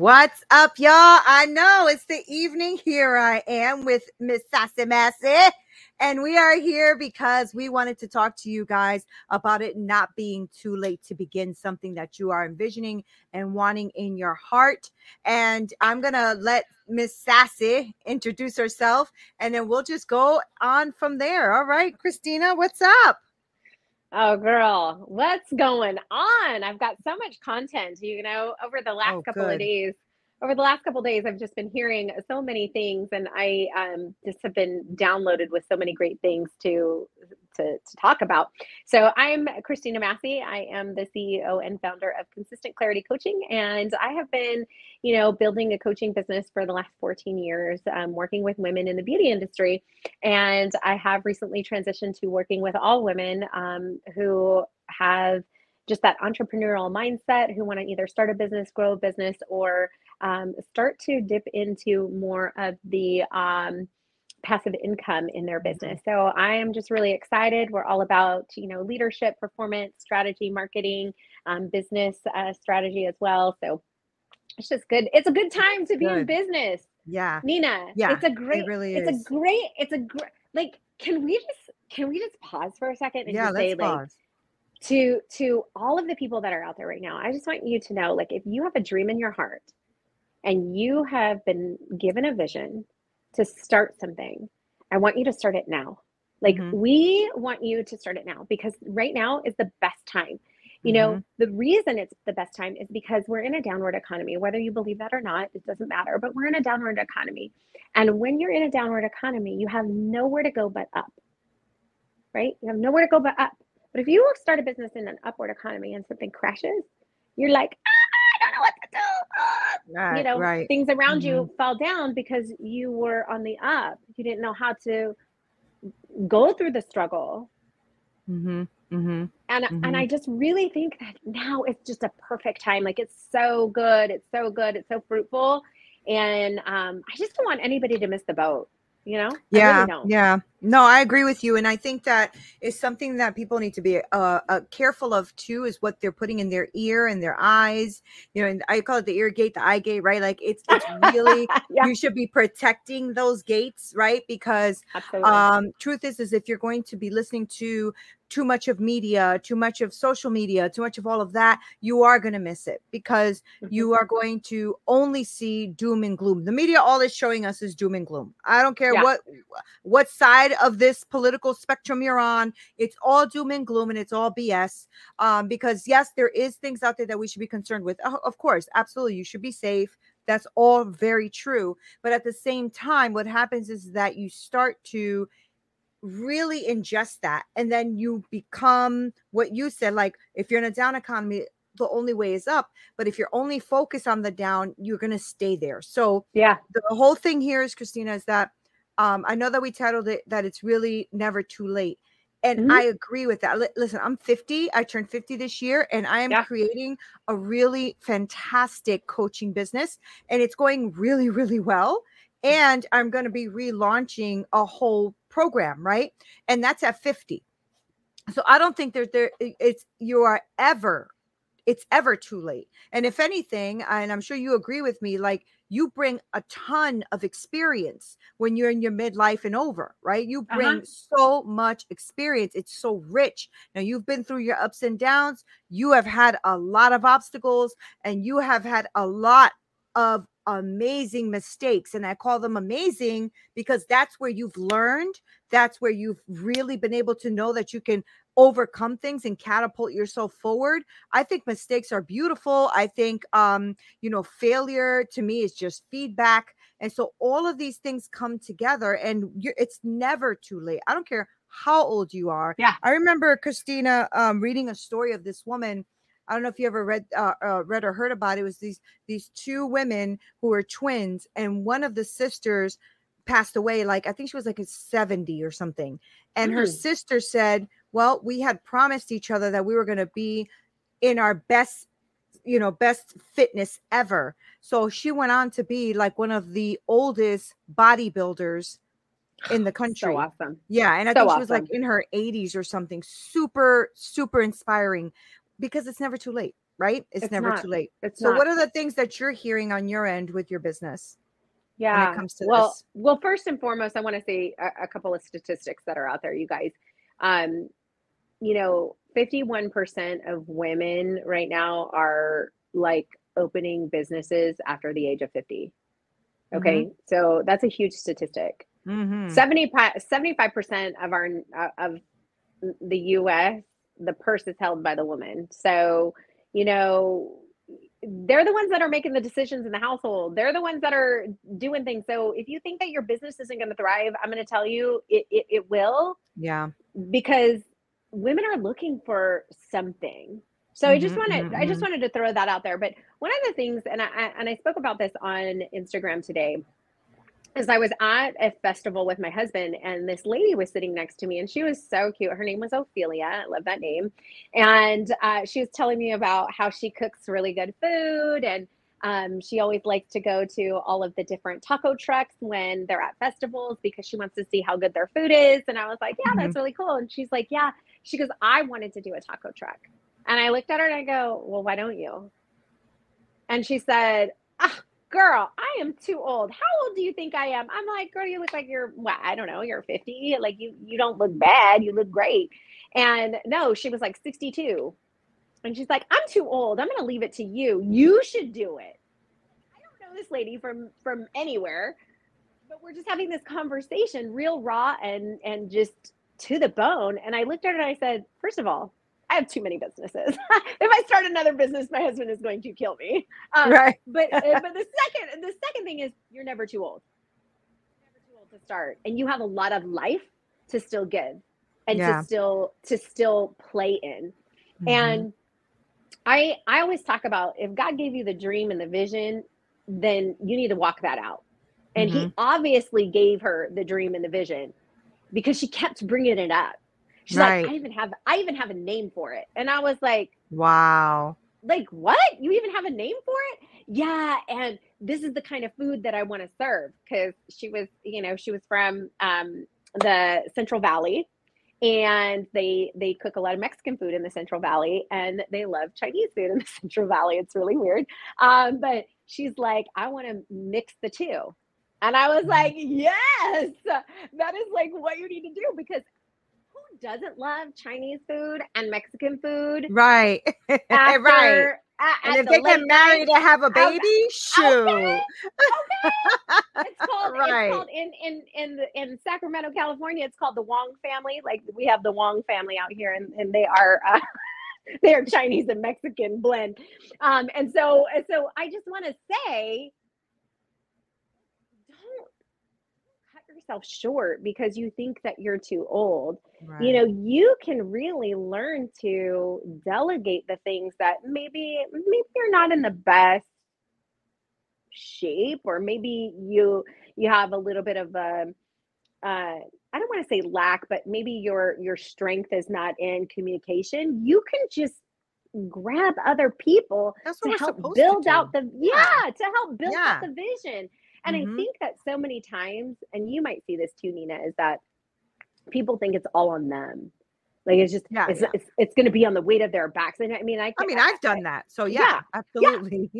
What's up, y'all? I know it's the evening. Here I am with Miss Sassy Massy. And we are here because we wanted to talk to you guys about it not being too late to begin something that you are envisioning and wanting in your heart. And I'm going to let Miss Sassy introduce herself and then we'll just go on from there. All right, Christina, what's up? Oh, girl, what's going on? I've got so much content, you know, over the last Oh, couple of days. Over the last couple days, I've just been hearing so many things, and I um, just have been downloaded with so many great things to, to to talk about. So I'm Christina Massey. I am the CEO and founder of Consistent Clarity Coaching, and I have been, you know, building a coaching business for the last 14 years, um, working with women in the beauty industry. And I have recently transitioned to working with all women um, who have just that entrepreneurial mindset, who want to either start a business, grow a business, or um, start to dip into more of the um, passive income in their business. So I am just really excited. We're all about you know leadership, performance, strategy, marketing, um, business uh, strategy as well. So it's just good. It's a good time to be in business. Yeah. Nina, Yeah, it's a great, really it's a great, it's a great, like, can we just, can we just pause for a second and Yeah, just say, like, pause. To, to all of the people that are out there right now, I just want you to know, like, if you have a dream in your heart and you have been given a vision to start something, I want you to start it now. Like, Mhm. we want you to start it now because right now is the best time. You know, Mhm. the reason it's the best time is because we're in a downward economy. Whether you believe that or not, it doesn't matter, but we're in a downward economy. And when you're in a downward economy, you have nowhere to go but up, right? You have nowhere to go but up. But if you start a business in an upward economy and something crashes, you're like, ah, I don't know what to do. Ah." you know, right. things around Mhm. you fall down because you were on the up. You didn't know how to go through the struggle Mm-hmm. Mm-hmm. and Mhm. and I just really think that now it's just a perfect time. Like it's so good, it's so good, it's so fruitful, and um, I just don't want anybody to miss the boat. You know, Yeah, really don't. yeah. No, I agree with you, and I think that is something that people need to be uh, uh, careful of too. Is what they're putting in their ear and their eyes. You know, and I call it the ear gate, the eye gate, right? Like it's it's really yeah, you should be protecting those gates, right? Because absolutely. um truth is is if you're going to be listening to too much of media too much of social media too much of all of that you are going to miss it because Mhm. you are going to only see doom and gloom the media all it's showing us is doom and gloom i don't care Yeah. what what side of this political spectrum you're on it's all doom and gloom and it's all bs um because yes there is things out there that we should be concerned with. Of of course absolutely you should be safe. That's all very true. But at the same time what happens is that you start to really ingest that and then you become what you said like if you're in a down economy the only way is up. But if you're only focused on the down you're going to stay there. So yeah, the whole thing here is christina is that um i know that we titled it that it's really never too late and Mhm. i agree with that Li- listen i'm 50 i turned 50 this year and i am Yeah. creating a really fantastic coaching business and it's going really really well and i'm going to be relaunching a whole program right and that's at 50 so i don't think that there it's you are ever it's ever too late. And if anything and i'm sure you agree with me like you bring a ton of experience when you're in your midlife and over right? You Uh-huh. bring so much experience it's so rich. Now you've been through your ups and downs you have had a lot of obstacles and you have had a lot of amazing mistakes and i call them amazing because that's where you've learned that's where you've really been able to know that you can overcome things and catapult yourself forward i think mistakes are beautiful i think um you know failure to me is just feedback and so all of these things come together and you're, it's never too late i don't care how old you are Yeah. i remember christina um reading a story of this woman i don't know if you ever read uh, uh read or heard about it. it was these these two women who were twins and one of the sisters passed away like i think she was like a 70 or something and her Mm. sister said well we had promised each other that we were going to be in our best you know best fitness ever so she went on to be like one of the oldest bodybuilders in the country so awesome. yeah and i So think she was like in her 80s or something super super inspiring because it's never too late right? It's, It's never not. too late. So, not. what are the things that you're hearing on your end with your business? yeah comes to well this? well first and foremost i want to say a, a couple of statistics that are out there you guys um you know 51% of women right now are like opening businesses after the age of 50 okay so that's a huge statistic Mhm. 75 percent of our of the U.S. the purse is held by the woman. So you know they're the ones that are making the decisions in the household. They're the ones that are doing things. So if you think that your business isn't going to thrive, I'm going to tell you it, it it will Yeah. because women are looking for something. So I just wanted mhm, I just mhm. wanted to throw that out there. But one of the things, and I and I spoke about this on Instagram today, is I was at a festival with my husband, and this lady was sitting next to me, and she was so cute. Her name was Ophelia. I love that name. And uh, she was telling me about how she cooks really good food, and um, she always likes to go to all of the different taco trucks when they're at festivals because she wants to see how good their food is. And I was like, Yeah, that's really cool. And she's like, Yeah. She goes, I wanted to do a taco truck. And I looked at her and I go, Well, why don't you? And she said, ah, Girl, I am too old. How old do you think I am? I'm like, Girl, you look like you're, well, I don't know, you're 50. Like, you, you don't look bad. You look great. And no, she was like 62. And she's like, I'm too old. I'm going to leave it to you. You should do it. I don't know this lady from from anywhere, but we're just having this conversation, real raw and and just to the bone. And I looked at her and I said, first of all, I have too many businesses. if I start another business, my husband is going to kill me. Um, Right. But uh, but the second the second thing is you're never too old. You're never too old to start, and you have a lot of life to still give and Yeah. to still to still play in. Mhm. And I I always talk about if God gave you the dream and the vision, then you need to walk that out. And he obviously gave her the dream and the vision because she kept bringing it up. She's Right. like, I even have I even have a name for it. And I was like, wow. like what? You even have a name for it? Yeah, and this is the kind of food that I want to serve because she was, you know, she was from um, the Central Valley, and they they cook a lot of Mexican food in the Central Valley, and they love Chinese food in the Central Valley. It's really weird, um, but she's like, I want to mix the two, and I was like, yes, that is like what you need to do because who doesn't love Chinese food and Mexican food? Right. after, right. And if the they get married night. to have a baby, shoot. okay. It's called Right. it's called in in in the, in Sacramento, California. It's called the Wong family. Like we have the Wong family out here, and and they are. Uh, they are Chinese and Mexican blend, um, and so and so I just want to say, don't cut yourself short because you think that you're too old you know you can really learn to delegate the things that maybe maybe you're not in the best shape or maybe you you have a little bit of a uh, I don't want to say lack, but maybe your your strength is not in communication. You can just grab other people That's to help supposed to build out the Yeah. yeah, to help build out the vision. And I Mhm. think that so many times, and you might see this too, Nina, is that people think it's all on them. Like it's just Yeah, it's yeah. it's, it's going to be on the weight of their backs. And I mean, I I mean, I've done that. So yeah, Yeah. absolutely.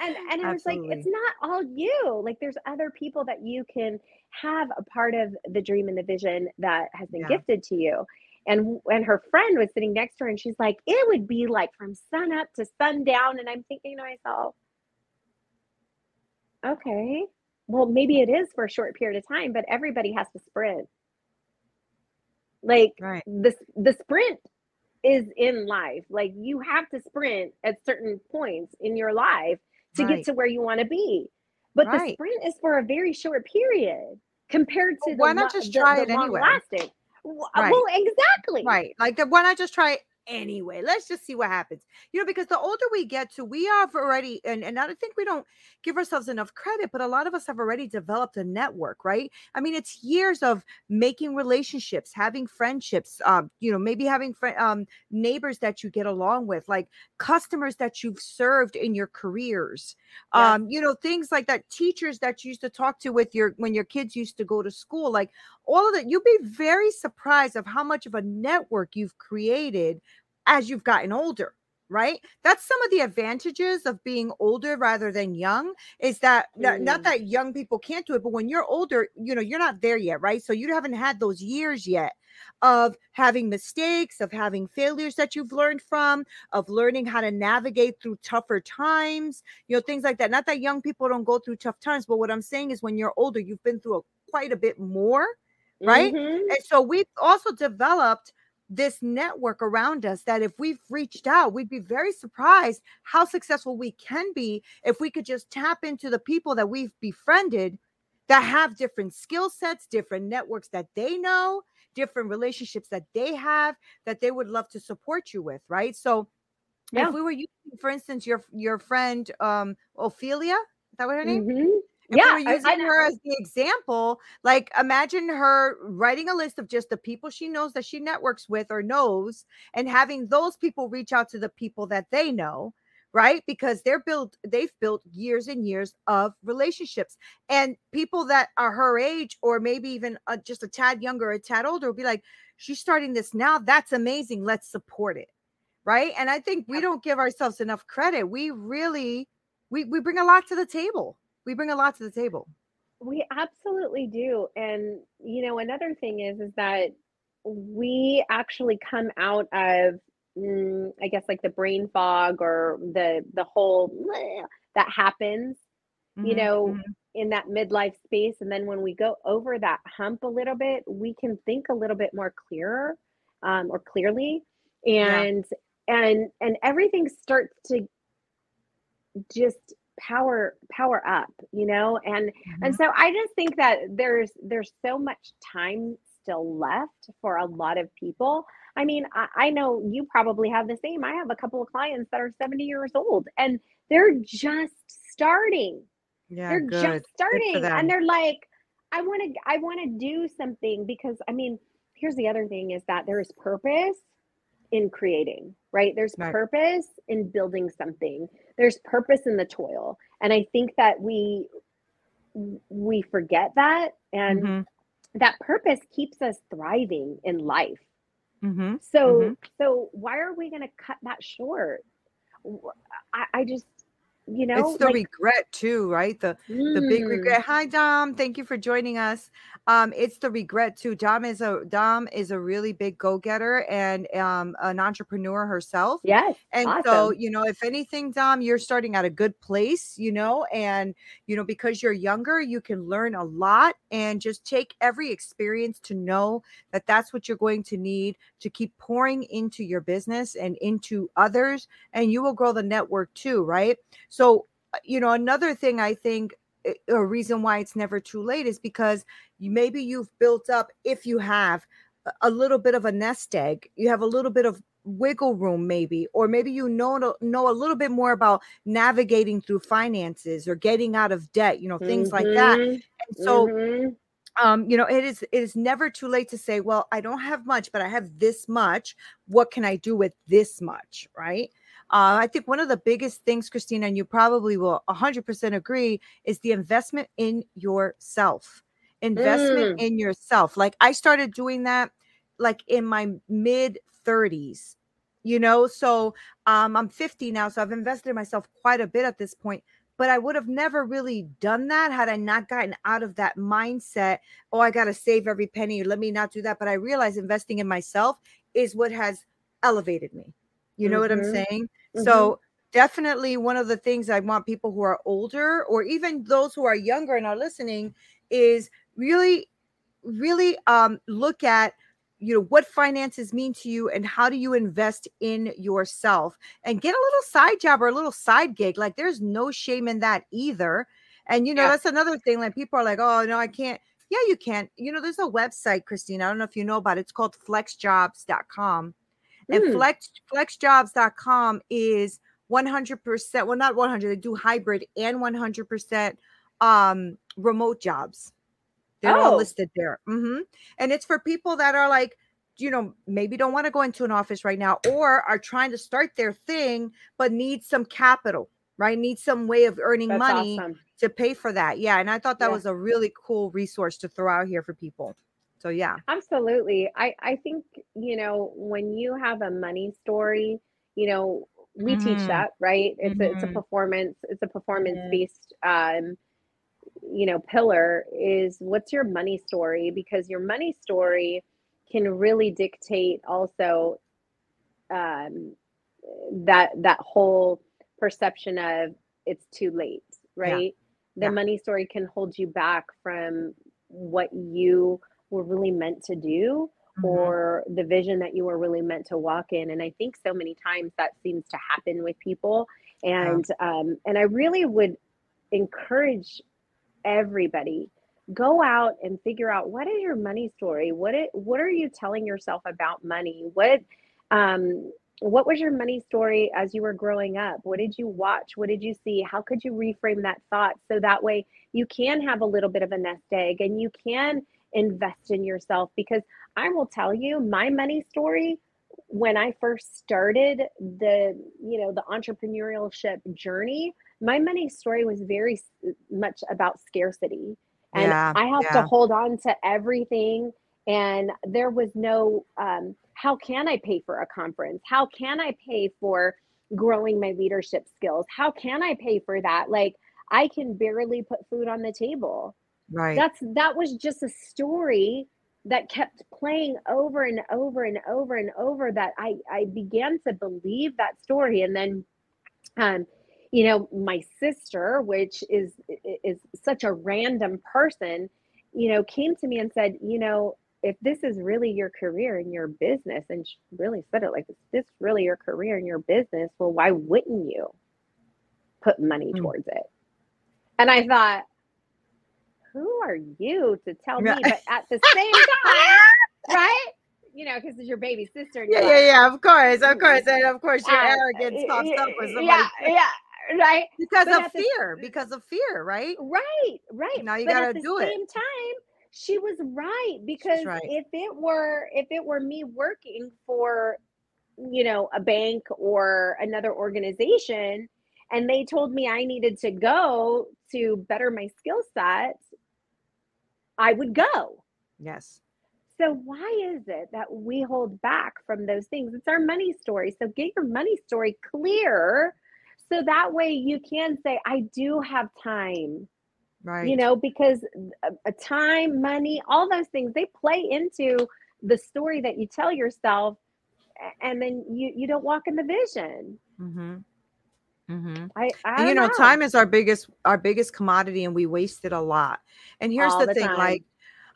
and and I was like, it's not all you. Like there's other people that you can have a part of the dream and the vision that has been Yeah. gifted to you. And and her friend was sitting next to her and she's like, it would be like from sun up to sundown. And I'm thinking to myself, okay, well, maybe it is for a short period of time, but everybody has to sprint. Like Right. the the sprint is in life. Like you have to sprint at certain points in your life to Right. get to where you want to be. But the sprint is for a very short period compared to Well, the why not lo- just try the it anyway? lasting. Well, Right. exactly. Right. Like the why not just try anyway? Let's just see what happens. You know, because the older we get to, we have already, and, and I think we don't give ourselves enough credit, but a lot of us have already developed a network, right? I mean, it's years of making relationships, having friendships, um, you know, maybe having fri um, neighbors that you get along with, like customers that you've served in your careers, Yes. um, you know, things like that, teachers that you used to talk to with your when your kids used to go to school, like all of that you'll be very surprised of how much of a network you've created as you've gotten older right? That's some of the advantages of being older rather than young is that not, not Mm. that young people can't do it but when you're older you know you're not there yet right? So you haven't had those years yet of having mistakes of having failures that you've learned from of learning how to navigate through tougher times you know things like that. Not that young people don't go through tough times but what i'm saying is when you're older you've been through a, quite a bit more right? Mhm. and so we've also developed this network around us that if we've reached out, we'd be very surprised how successful we can be if we could just tap into the people that we've befriended that have different skill sets, different networks that they know, different relationships that they have that they would love to support you with, right? So Yeah. if we were using, for instance, your your friend um Ophelia, is that what her name? Mhm. If Yeah, we were I- using I- her as the example, like imagine her writing a list of just the people she knows that she networks with or knows, and having those people reach out to the people that they know, right? Because they're built, they've built years and years of relationships, and people that are her age or maybe even uh, just a tad younger, a tad older, will be like, "She's starting this now. That's amazing. Let's support it." Right. And I think we don't give ourselves enough credit. We really, we, we bring a lot to the table we bring a lot to the table. We absolutely do. And you know, another thing is is that we actually come out of mm, I guess like the brain fog or the the whole "Bleh," that happens, you Mhm, know, mhm. in that midlife space and then when we go over that hump a little bit, we can think a little bit more clearer um, or clearly Yeah. and and and everything starts to just power power up you know? And and Mhm. so i just think that there's there's so much time still left for a lot of people. I mean I, I know you probably have the same. I have a couple of clients that are 70 years old and they're just starting. Yeah, they're good. just starting and they're like i want to i want to do something because i mean here's the other thing is that there is purpose in creating right? There's Right. purpose in building something. There's purpose in the toil. And i think that we we forget that. And Mhm, that purpose keeps us thriving in life. Mhm. so Mhm. so why are we going to cut that short? I, I just you know It's the like regret too, right? The the big mm, regret. Hi Dom, thank you for joining us. Um, it's the regret too. Dom is a Dom is a really big go-getter and um an entrepreneur herself. yes And so, you know, if anything, Dom, you're starting at a good place, you know, and, you know, because you're younger, you can learn a lot and just take every experience to know that that's what you're going to need to keep pouring into your business and into others, and you will grow the network too, right? So, uh, you know, another thing I think uh, a reason why it's never too late is because you maybe you've built up, if you have a- little bit of a nest egg, you have a little bit of wiggle room maybe or maybe you know know a little bit more about navigating through finances or getting out of debt you know things like that. Mhm, and so mhm. um you know it is it is never too late to say well i don't have much but i have this much. What can i do with this much? Right uh, I think one of the biggest things, Christina, and you probably will 100% agree, is the investment in yourself. Investment Mm. in yourself. Like I started doing that like in my mid 30s, you know. So um, I'm 50 now, so I've invested in myself quite a bit at this point. But I would have never really done that had I not gotten out of that mindset. Oh, I got to save every penny. Let me not do that. But I realize investing in myself is what has elevated me. You know what I'm Mhm, saying? Mhm. So definitely one of the things I want people who are older or even those who are younger and are listening is really, really um, look at you know what finances mean to you and how do you invest in yourself and get a little side job or a little side gig like there's no shame in that either and you know Yeah. that's another thing like people are like oh no i can't yeah you can't you know there's a website christine i don't know if you know about it it's called flexjobs.com and Mm. flex flexjobs.com is 100% well not 100 they do hybrid and 100% um remote jobs they're all Oh. listed there Mm-hmm. and it's for people that are like you know maybe don't want to go into an office right now or are trying to start their thing but need some capital right need some way of earning That's money awesome. to pay for that yeah and i thought that Yeah. was a really cool resource to throw out here for people so yeah Absolutely. I I think, you know, when you have a money story, you know, we teach Mhm. that, right? It's a, it's a Mhm. performance, it's a performance based um you know pillar is what's your money story because your money story can really dictate also um that that whole perception of it's too late, right? The Yeah. money story can hold you back from what you were really meant to do Mhm. or the vision that you were really meant to walk in. And I think so many times that seems to happen with people. Yeah. And um, and I really would encourage everybody go out and figure out what is your money story what it what are you telling yourself about money what um what was your money story as you were growing up what did you watch what did you see how could you reframe that thought so that way you can have a little bit of a nest egg and you can invest in yourself because i will tell you my money story when i first started the you know the entrepreneurship journey my money story was very much about scarcity. And Yeah. i have to hold on to everything and there was no um, how can i pay for a conference? How can i pay for growing my leadership skills? How can i pay for that? Like i can barely put food on the table Right. that's that was just a story that kept playing over and over and over and over that i i began to believe that story and then um you know my sister which is is such a random person you know came to me and said you know if this is really your career and your business and she really said it like this this really your career and your business well why wouldn't you put money Mm. towards it and i thought who are you to tell me but at the same time right you know because it's your baby sister Yeah, yeah, yeah. Of course, of course, and of course, your um, arrogance pops up when somebody yeah yeah right because but of at the- fear. Because of fear, right? Right, right. Now you but gotta at the do it. same time, she was right because right. if it were if it were me working for you know a bank or another organization and they told me I needed to go to better my skill set, I would go. Yes. So why is it that we hold back from those things? It's our money story. So get your money story clear so that way you can say I do have time Right. you know because a, time money all those things they play into the story that you tell yourself and then you you don't walk in the vision Mm-hmm. Mm-hmm. i, I you don't know, time is our biggest our biggest commodity, and we waste it a lot. And here's All the, the thing: like,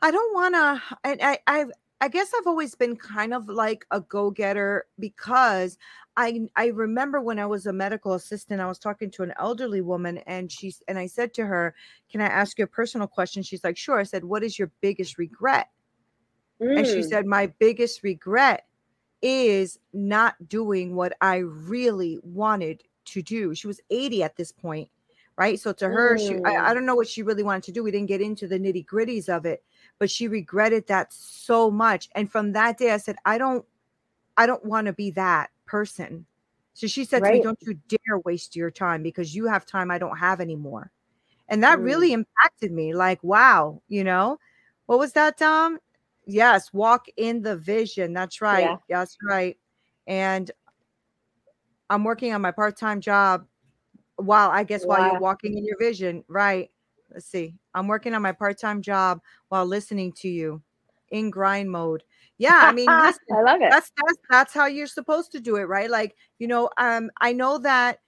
I don't want to. And I, I, I guess I've always been kind of like a go getter because I, I remember when I was a medical assistant, I was talking to an elderly woman, and she's, and I said to her, "Can I ask you a personal question?" She's like, "Sure." I said, "What is your biggest regret?" And she Mm, said, My biggest regret is not doing what I really wanted to do. She was 80 at this point, right? So to her, she I. I don't know what she really wanted to do. We didn't get into the nitty gritties of it, but she regretted that so much. And from that day, I said, I don't, I don't want to be that person. So she said to me, Don't you dare waste your time because you have time I don't have anymore. And that Mm. really impacted me. Like, wow, you know, what was that, Dom? Yes, walk in the vision. That's right. Yeah. That's right. And I'm working on my part-time job while I guess while you're walking in your vision. Right. Let's see. I'm working on my part-time job while listening to you in grind mode. Yeah, I mean, listen, i love it that's that's that's how you're supposed to do it right like you know um i know that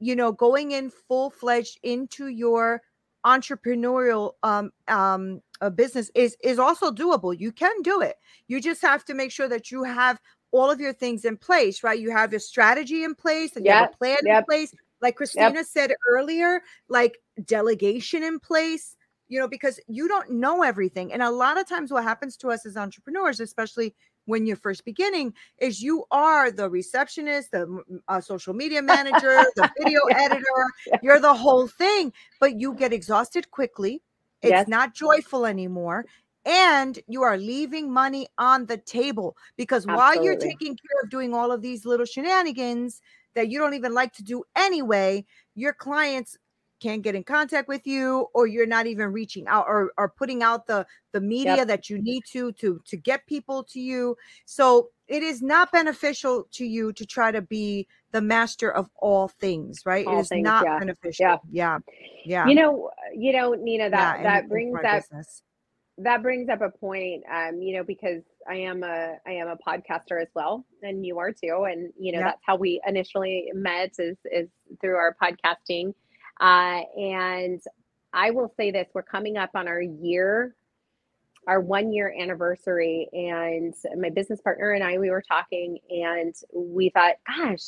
you know going in full-fledged into your entrepreneurial um um uh, business is is also doable you can do it you just have to make sure that you have all of your things in place right? You have your strategy in place and you have a Yep, plan in place. Like christina said earlier like delegation in place you know because you don't know everything. And a lot of times what happens to us as entrepreneurs especially when you're first beginning is you are the receptionist the uh, social media manager the video Yeah. editor Yeah. you're the whole thing but you get exhausted quickly. It's Yes. not joyful anymore and you are leaving money on the table because while you're taking care of doing all of these little shenanigans that you don't even like to do anyway your clients can't get in contact with you or you're not even reaching out or, or putting out the the media Yep. that you need to to to get people to you so it is not beneficial to you to try to be the master of all things right All it is things, not yeah. beneficial Yeah. yeah yeah You know, you know, Nina, that yeah, that in brings up business. That brings up a point um you know because i am a i am a podcaster as well and you are too and you know Yeah. that's how we initially met is is through our podcasting. Uh and i will say this we're coming up on our year our one year anniversary and my business partner and i we were talking and we thought gosh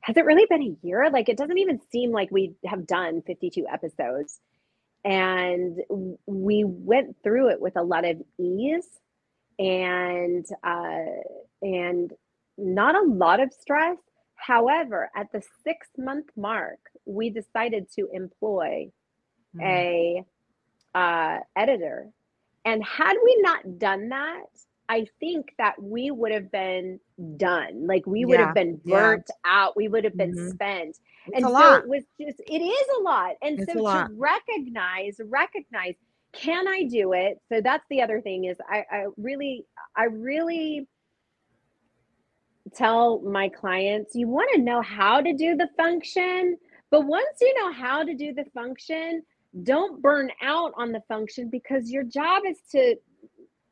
has it really been a year? Like it doesn't even seem like we have done 52 episodes and we went through it with a lot of ease and uh, and not a lot of stress. However, at the six month mark, we decided to employ Mhm. a uh, editor, and had we not done that, I think that we would have been done. Like we would Yeah, have been yeah. burnt out. We would have been Mhm. spent It's and so lot it was just it is a lot and It's so lot. to recognize recognize can i do it so that's the other thing is i i really i really tell my clients you want to know how to do the function but once you know how to do the function don't burn out on the function because your job is to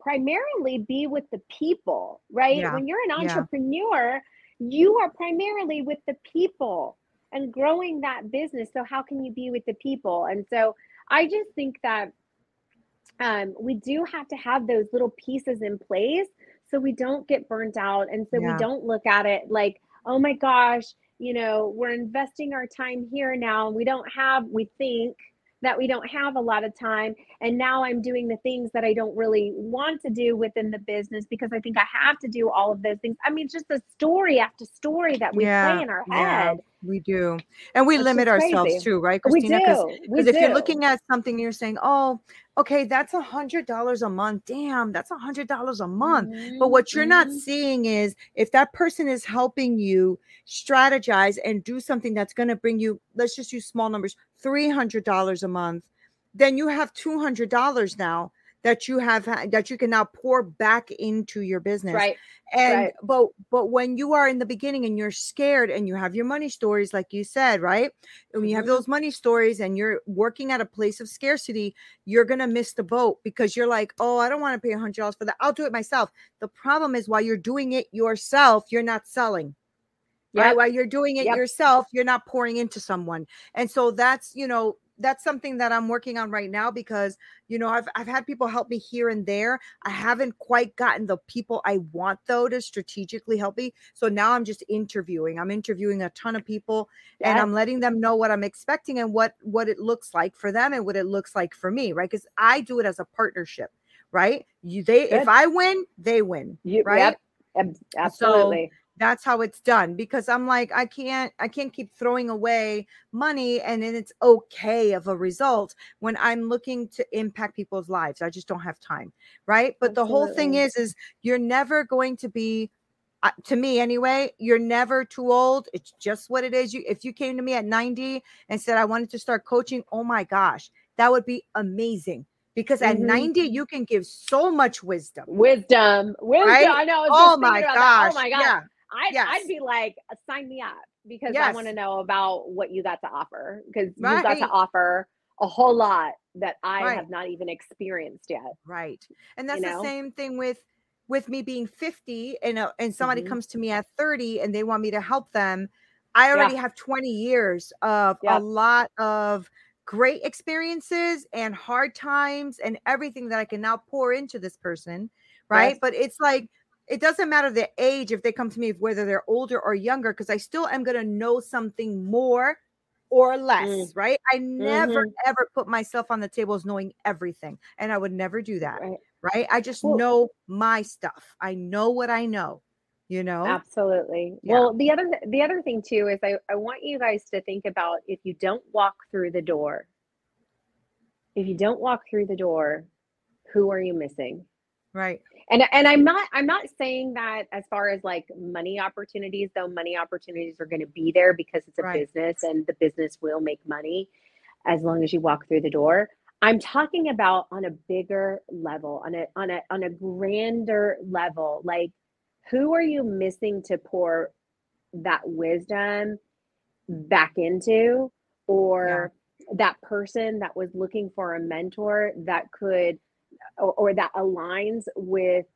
primarily be with the people right Yeah, when you're an yeah. entrepreneur you are primarily with the people and growing that business. So how can you be with the people? And so I just think that um, we do have to have those little pieces in place so we don't get burnt out and so Yeah. we don't look at it like, oh my gosh, you know, we're investing our time here now and we don't have, we think that we don't have a lot of time. And now I'm doing the things that I don't really want to do within the business because I think I have to do all of those things. I mean, just the story after story that we Yeah, play in our yeah. We do and we It's limit ourselves crazy. too right christina because. If you're looking at something, you're saying, "Oh, okay, that's a hundred dollars a month. Damn, that's a hundred dollars a month." But what you're not Mhm. seeing is if that person is helping you strategize and do something that's going to bring you, let's just use small numbers, three hundred dollars a month, then you have two hundred dollars now that you have that you can now pour back into your business right. and Right. but but when you are in the beginning and you're scared and you have your money stories like you said right and when you have Mhm. those money stories and you're working at a place of scarcity you're gonna miss the boat because you're like oh i don't want to pay a hundred dollars for that i'll do it myself the problem is while you're doing it yourself you're not selling right Yep. while you're doing it Yep. yourself you're not pouring into someone and so that's you know that's something that i'm working on right now because you know i've, I've had people help me here and there i haven't quite gotten the people i want though to strategically help me so now i'm just interviewing i'm interviewing a ton of people and i'm letting them know what i'm expecting and what what it looks like for them and what it looks like for me right because i do it as a partnership right you they Good. if i win they win You, right? Yep. Ab- Absolutely. That's how it's done because i'm like i can't i can't keep throwing away money and then it's okay of a result when i'm looking to impact people's lives i just don't have time right but the whole thing is is you're never going to be uh, to me anyway you're never too old it's just what it is you if you came to me at 90 and said i wanted to start coaching oh my gosh that would be amazing because at Mhm. 90 you can give so much wisdom Wisdom. Wisdom. Right? I know. I oh just my thinking about that. gosh Oh my God. yeah I'd, Yes. I'd be like, sign me up because I want to know about what you got to offer because you've got to offer a whole lot that I Right. have not even experienced yet. right and that's know? the same thing with with me being 50 and uh, and somebody Mhm. comes to me at 30 and they want me to help them i already have 20 years of Yeah. a lot of great experiences and hard times and everything that i can now pour into this person right Yes. but it's like it doesn't matter the age if they come to me whether they're older or younger because i still am going to know something more or less Mm. right i never Mhm. ever put myself on the table as knowing everything and i would never do that Right. right? I just Well- know my stuff. I know what I know, you know? Absolutely. Yeah. Well, the other the other thing too is I, I want you guys to think about if you don't walk through the door, if you don't walk through the door, who are you missing? Right. And and I'm not I'm not saying that as far as like money opportunities, though money opportunities are going to be there because it's a Right. business and the business will make money. as long as you walk through the door. I'm talking about on a bigger level, on a on a on a grander level. Like who are you missing to pour that wisdom back into or yeah. that person that was looking for a mentor that could or, or that aligns with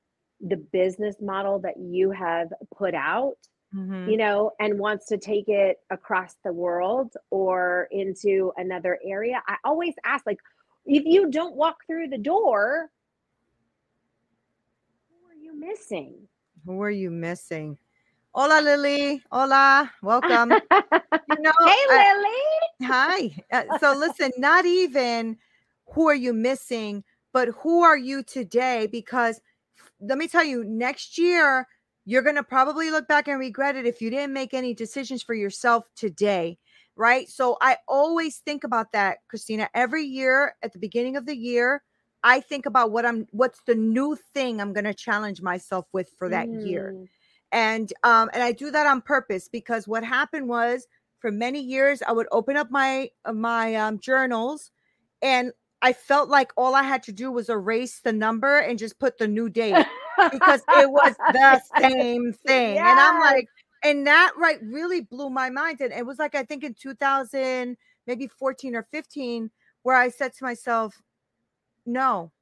the business model that you have put out mm-hmm. you know and wants to take it across the world or into another area i always ask like if you don't walk through the door who are you missing who are you missing Hola, Lily. Hola. Welcome. you know, hey, Lily. hi. Uh, so, listen, not even who are you missing, but who are you today? Because let me tell you, next year, you're going to probably look back and regret it if you didn't make any decisions for yourself today. Right. So, I always think about that, Christina. Every year at the beginning of the year, I think about what I'm, what's the new thing I'm going to challenge myself with for that mm. year and um and i do that on purpose because what happened was for many years i would open up my uh, my um, journals and i felt like all i had to do was erase the number and just put the new date because it was the same thing yes. and i'm like and that right really blew my mind and it was like i think in 2000 maybe 14 or 15 where i said to myself no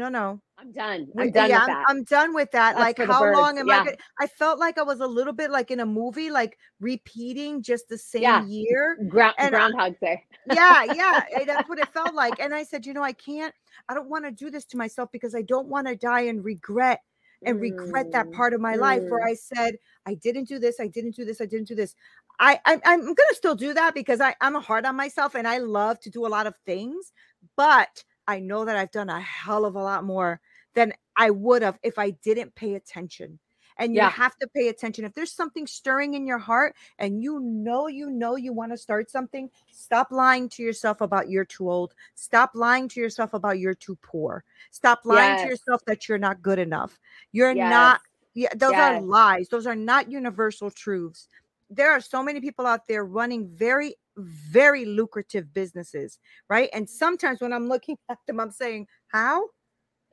no no I'm done. I'm done yeah, I'm, I'm, done with that. That's like, how long am yeah. I? Gonna, I felt like I was a little bit like in a movie, like repeating just the same yeah. year. Ground, Groundhog Day. yeah, yeah, that's what it felt like. And I said, you know, I can't. I don't want to do this to myself because I don't want to die and regret and mm. regret that mm, part of my mm. life where I said I didn't do this, I didn't do this, I didn't do this. I, I I'm gonna still do that because I I'm hard on myself and I love to do a lot of things, but I know that I've done a hell of a lot more than I would have if I didn't pay attention. And you yeah. have to pay attention. If there's something stirring in your heart and you know, you know, you want to start something, stop lying to yourself about you're too old. Stop lying to yourself about you're too poor. Stop lying yes. to yourself that you're not good enough. You're yes. not, yeah, those yes. are lies. Those are not universal truths. There are so many people out there running very very lucrative businesses, right? And sometimes when I'm looking at them, I'm saying, How?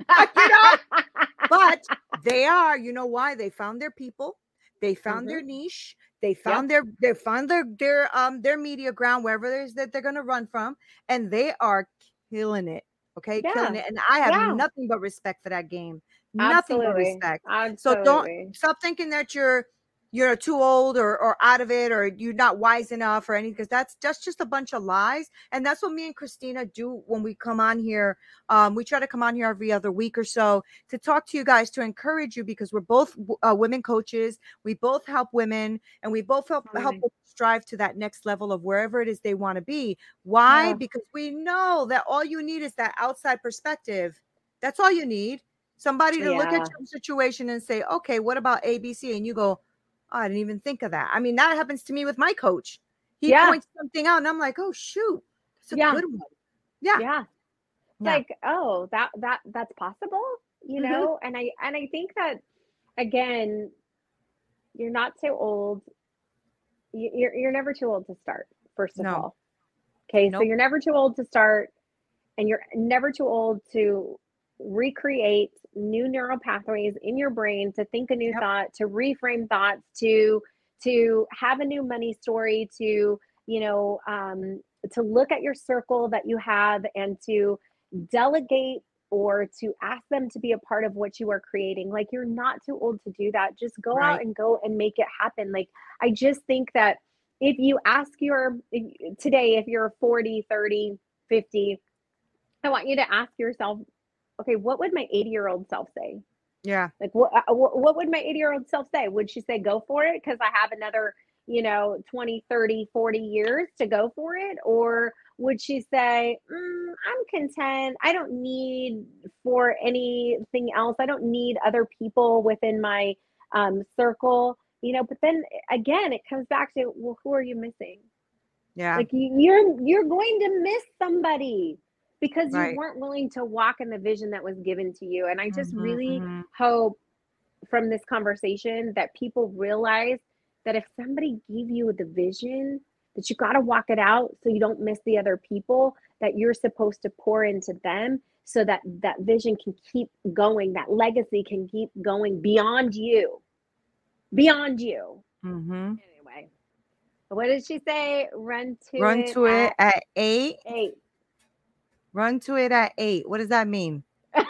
you know? but they are, you know why? They found their people, they found mm-hmm. their niche, they found yep. their they found their their um their media ground wherever it is that they're gonna run from, and they are killing it. Okay, yeah. killing it. And I have yeah. nothing but respect for that game. Absolutely. Nothing but respect. Absolutely. So don't stop thinking that you're you're too old or, or out of it or you're not wise enough or anything because that's that's just a bunch of lies. And that's what me and christina do when we come on here um, we try to come on here every other week or so to talk to you guys to encourage you because we're both uh, women coaches. We both help women and we both help help strive to that next level of wherever it is they want to be. Why? Yeah. because we know that all you need is that outside perspective. That's all you need. Somebody to yeah. look at your situation and say okay what about abc and you go oh, I didn't even think of that. I mean, that happens to me with my coach. He yeah. points something out, and I'm like, oh shoot, it's a yeah. good one. Yeah. yeah. Yeah. Like, oh, that that that's possible, you mm-hmm. know? And I and I think that again, you're not too old. You're you're never too old to start, first of no. all. Okay, nope. so you're never too old to start, and you're never too old to recreate new neural pathways in your brain to think a new yep. thought to reframe thoughts to to have a new money story to you know um, to look at your circle that you have and to delegate or to ask them to be a part of what you are creating like you're not too old to do that just go right. out and go and make it happen like i just think that if you ask your today if you're 40 30 50 i want you to ask yourself okay, what would my 80 year old self say? Yeah. Like what, uh, what would my 80 year old self say? Would she say, go for it? Cause I have another, you know, 20, 30, 40 years to go for it. Or would she say, mm, I'm content. I don't need for anything else. I don't need other people within my um, circle, you know, but then again, it comes back to, well, who are you missing? Yeah. Like you're, you're going to miss somebody because right. you weren't willing to walk in the vision that was given to you. And I just mm-hmm, really mm-hmm. hope from this conversation that people realize that if somebody gave you the vision, that you got to walk it out so you don't miss the other people that you're supposed to pour into them so that that vision can keep going that legacy can keep going beyond you beyond you Mm-hmm. anyway what did she say run to Run it to it at at eight. eight Run to it at eight. What does that mean?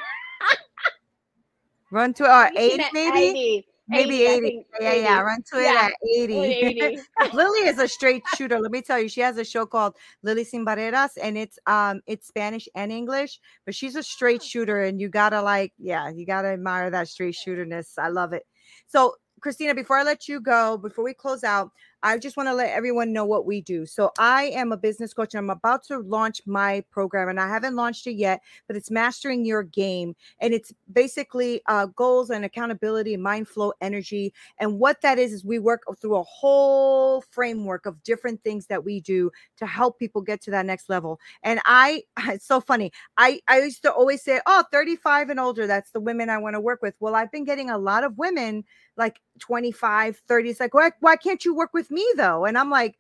Run to our eight, maybe? 80. Maybe 80, 80. Yeah, yeah, yeah. Run to it Yeah, at 80. 80. Lily is a straight shooter. Let me tell you, she has a show called Lily Sin Barreras, and it's um it's Spanish and English, but she's a straight shooter, and you gotta like, yeah, you gotta admire that straight shooterness. I love it. So Christina, before I let you go, before we close out, I just want to let everyone know what we do. So I am a business coach. And I'm about to launch my program, and I haven't launched it yet, but it's mastering your game, and it's basically uh, goals and accountability, mind flow, energy, and what that is is we work through a whole framework of different things that we do to help people get to that next level. And I, it's so funny. I I used to always say, "Oh, 35 and older, that's the women I want to work with." Well, I've been getting a lot of women like 25, 30. It's like, "Why why can't you work with me though?" And I'm like,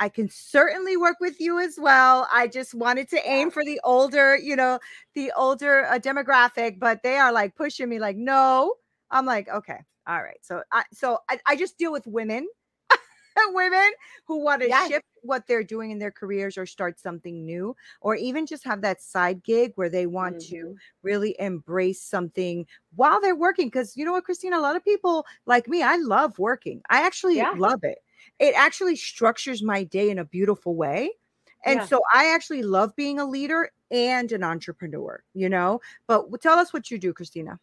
I can certainly work with you as well. I just wanted to aim for the older, you know, the older uh, demographic, but they are like pushing me like, "No." I'm like, "Okay. All right." So I so I, I just deal with women women who want to Yes. shift what they're doing in their careers or start something new or even just have that side gig where they want to Mhm. really embrace something while they're working because you know what christina a lot of people like me i love working i actually Yeah. love it it actually structures my day in a beautiful way and Yeah. so i actually love being a leader and an entrepreneur you know but tell us what you do christina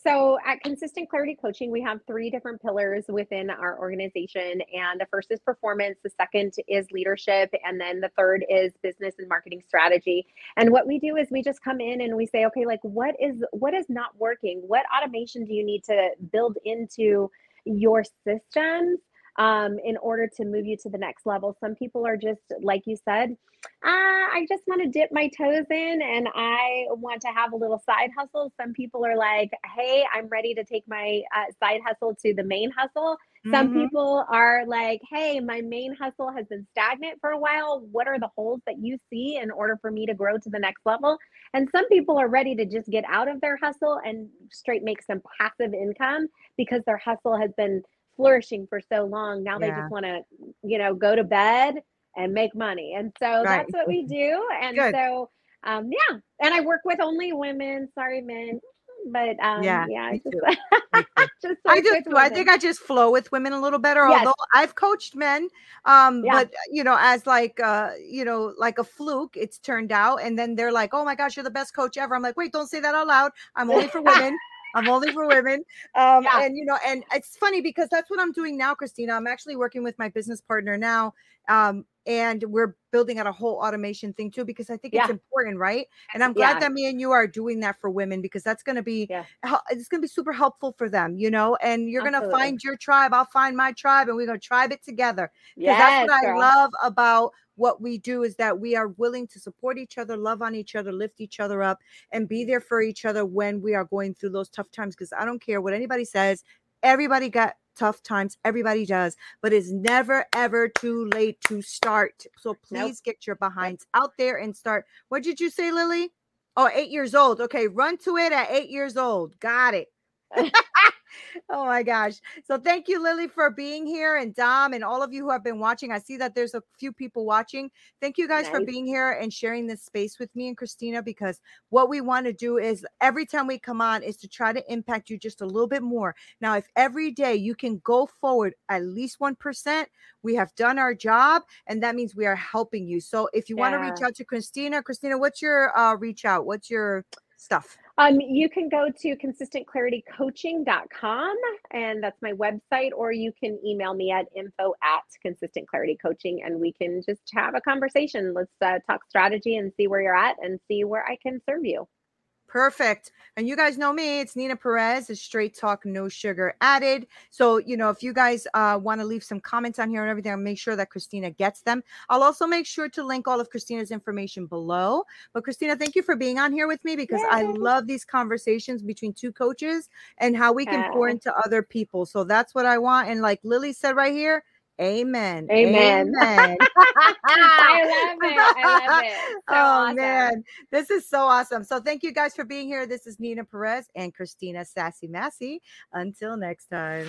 So at Consistent Clarity Coaching, we have three different pillars within our organization. And the first is performance, the second is leadership, and then the third is business and marketing strategy. And what we do is we just come in and we say, okay, like what is what is not working? What automation do you need to build into your systems? Um, in order to move you to the next level, some people are just like you said, uh, I just want to dip my toes in and I want to have a little side hustle. Some people are like, hey, I'm ready to take my uh, side hustle to the main hustle. Some Mhm. people are like, hey, my main hustle has been stagnant for a while. What are the holes that you see in order for me to grow to the next level? And some people are ready to just get out of their hustle and straight make some passive income because their hustle has been flourishing for so long. Now they just want to, you know, go to bed and make money. And so Right. that's what we do. And Good. so, um, yeah. And I work with only women. Sorry, men. But um, Yeah, yeah, I just, too. Me too. just I do. I think I just flow with women a little better. Yes. Although I've coached men, um, Yeah. but you know, as like uh, you know, like a fluke, it's turned out, and then they're like, "Oh my gosh, you're the best coach ever." I'm like, "Wait, don't say that out loud. I'm only for women. I'm only for women." Um, Yeah. and you know, and it's funny because that's what I'm doing now, Christina. I'm actually working with my business partner now, um, and we're building out a whole automation thing too because I think it's important, right? And I'm glad Yeah. that me and you are doing that for women because that's going to be Yeah. it's going to be super helpful for them, you know. And you're going to find your tribe. I'll find my tribe, and we're going to tribe it together. Because Yes, that's what girl. I love about what we do is that we are willing to support each other, love on each other, lift each other up, and be there for each other when we are going through those tough times. Because I don't care what anybody says, everybody got tough times. Everybody does, but it's never ever too late to start. So please get your behinds out there and start. What did you say, Lily? Oh, eight years old. Okay, run to it at eight years old. Got it. oh my gosh. So thank you, Lily, for being here and Dom and all of you who have been watching. I see that there's a few people watching. Thank you guys for being here and sharing this space with me and Christina because what we want to do is every time we come on is to try to impact you just a little bit more. Now, if every day you can go forward at least 1%, we have done our job and that means we are helping you. So if you want to reach out to Christina, Christina, what's your uh reach out? What's your stuff? Um, you can go to consistentclaritycoaching.com and that's my website, or you can email me at info at consistent clarity coaching and we can just have a conversation. Let's uh, talk strategy and see where you're at and see where I can serve you. Perfect. And you guys know me, it's Nina Perez, it's straight talk, no sugar added. So, you know, if you guys uh, want to leave some comments on here and everything, I'll make sure that Christina gets them. I'll also make sure to link all of Christina's information below. But Christina, thank you for being on here with me because I love these conversations between two coaches and how we can pour into other people. So that's what I want. And like Lily said right here, Amen. Amen. Amen. I love it. I love it. So oh awesome. man, this is so awesome. So thank you guys for being here. This is Nina Perez and Christina Sassy Massey. Until next time.